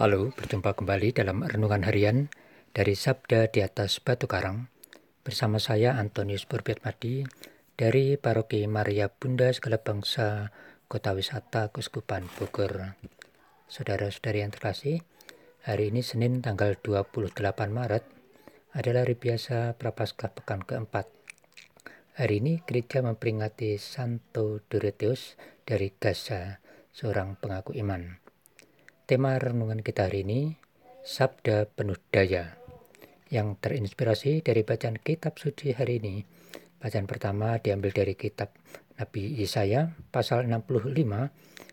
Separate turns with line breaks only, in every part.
Halo, berjumpa kembali dalam renungan harian dari Sabda di atas Batu Karang. Bersama saya Antonius Madi dari Paroki Maria Bunda Segala Bangsa Kota Wisata Kuskupan Bogor. Saudara-saudari yang terkasih, hari ini Senin tanggal 28 Maret adalah hari biasa Prapaskah Pekan keempat. Hari ini gereja memperingati Santo Dorotheus dari Gaza, seorang pengaku iman. Tema renungan kita hari ini, Sabda Penuh Daya, yang terinspirasi dari bacaan kitab suci hari ini. Bacaan pertama diambil dari kitab Nabi Yesaya pasal 65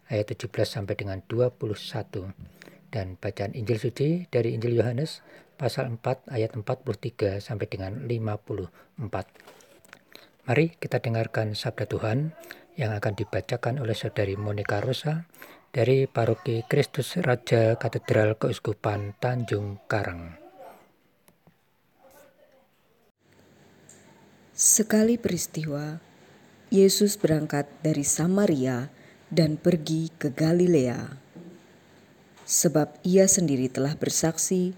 ayat 17 sampai dengan 21 dan bacaan Injil suci dari Injil Yohanes pasal 4 ayat 43 sampai dengan 54. Mari kita dengarkan sabda Tuhan yang akan dibacakan oleh saudari Monica Rosa dari Paroki Kristus Raja Katedral Keuskupan Tanjung Karang.
Sekali peristiwa, Yesus berangkat dari Samaria dan pergi ke Galilea. Sebab ia sendiri telah bersaksi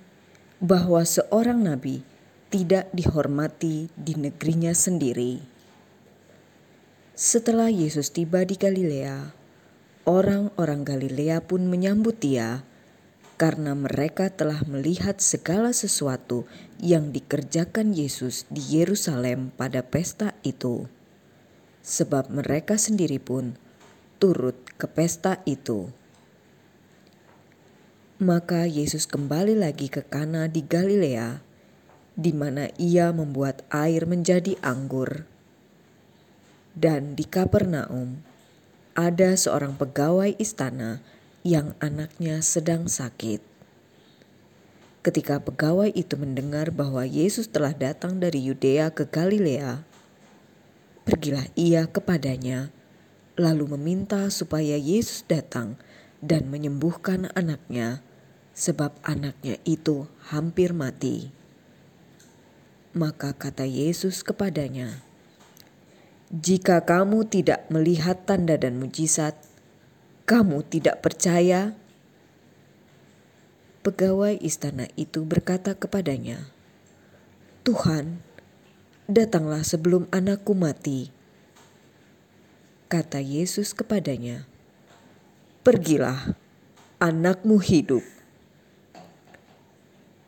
bahwa seorang nabi tidak dihormati di negerinya sendiri. Setelah Yesus tiba di Galilea, Orang-orang Galilea pun menyambut dia karena mereka telah melihat segala sesuatu yang dikerjakan Yesus di Yerusalem pada pesta itu. Sebab mereka sendiri pun turut ke pesta itu. Maka Yesus kembali lagi ke Kana di Galilea, di mana ia membuat air menjadi anggur. Dan di Kapernaum, ada seorang pegawai istana yang anaknya sedang sakit. Ketika pegawai itu mendengar bahwa Yesus telah datang dari Yudea ke Galilea, pergilah ia kepadanya, lalu meminta supaya Yesus datang dan menyembuhkan anaknya, sebab anaknya itu hampir mati. Maka kata Yesus kepadanya, jika kamu tidak melihat tanda dan mujizat, kamu tidak percaya. Pegawai istana itu berkata kepadanya, "Tuhan, datanglah sebelum anakku mati." Kata Yesus kepadanya, "Pergilah, anakmu hidup."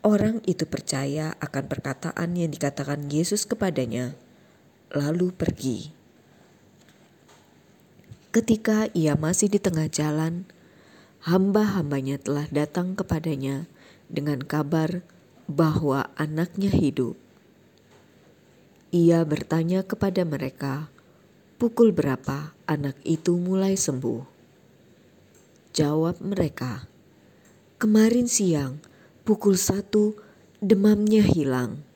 Orang itu percaya akan perkataan yang dikatakan Yesus kepadanya lalu pergi. Ketika ia masih di tengah jalan, hamba-hambanya telah datang kepadanya dengan kabar bahwa anaknya hidup. Ia bertanya kepada mereka, "Pukul berapa anak itu mulai sembuh?" Jawab mereka, "Kemarin siang, pukul satu, demamnya hilang."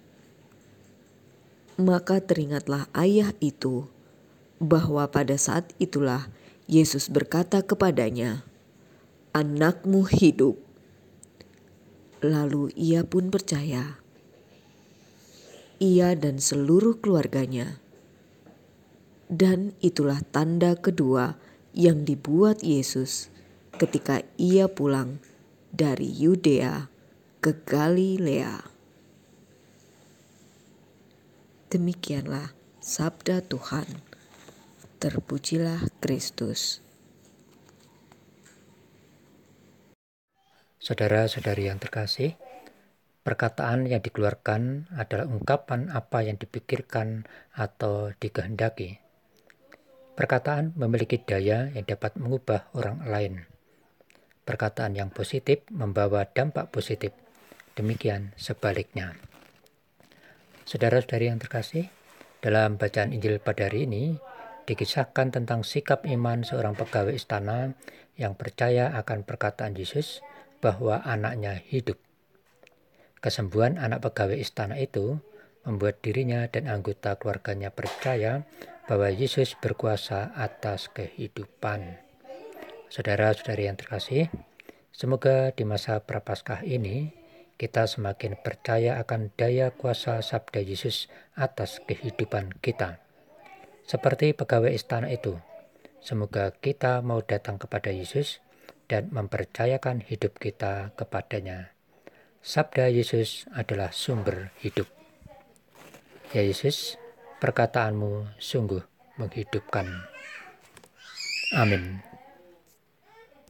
Maka teringatlah ayah itu bahwa pada saat itulah Yesus berkata kepadanya, "Anakmu hidup." Lalu ia pun percaya. Ia dan seluruh keluarganya. Dan itulah tanda kedua yang dibuat Yesus ketika ia pulang dari Yudea ke Galilea. Demikianlah sabda Tuhan. Terpujilah Kristus.
Saudara-saudari yang terkasih, perkataan yang dikeluarkan adalah ungkapan apa yang dipikirkan atau dikehendaki. Perkataan memiliki daya yang dapat mengubah orang lain. Perkataan yang positif membawa dampak positif. Demikian sebaliknya. Saudara-saudari yang terkasih, dalam bacaan Injil pada hari ini dikisahkan tentang sikap iman seorang pegawai istana yang percaya akan perkataan Yesus bahwa anaknya hidup. Kesembuhan anak pegawai istana itu membuat dirinya dan anggota keluarganya percaya bahwa Yesus berkuasa atas kehidupan. Saudara-saudari yang terkasih, semoga di masa prapaskah ini kita semakin percaya akan daya kuasa sabda Yesus atas kehidupan kita. Seperti pegawai istana itu, semoga kita mau datang kepada Yesus dan mempercayakan hidup kita kepadanya. Sabda Yesus adalah sumber hidup. Ya Yesus, perkataanmu sungguh menghidupkan. Amin.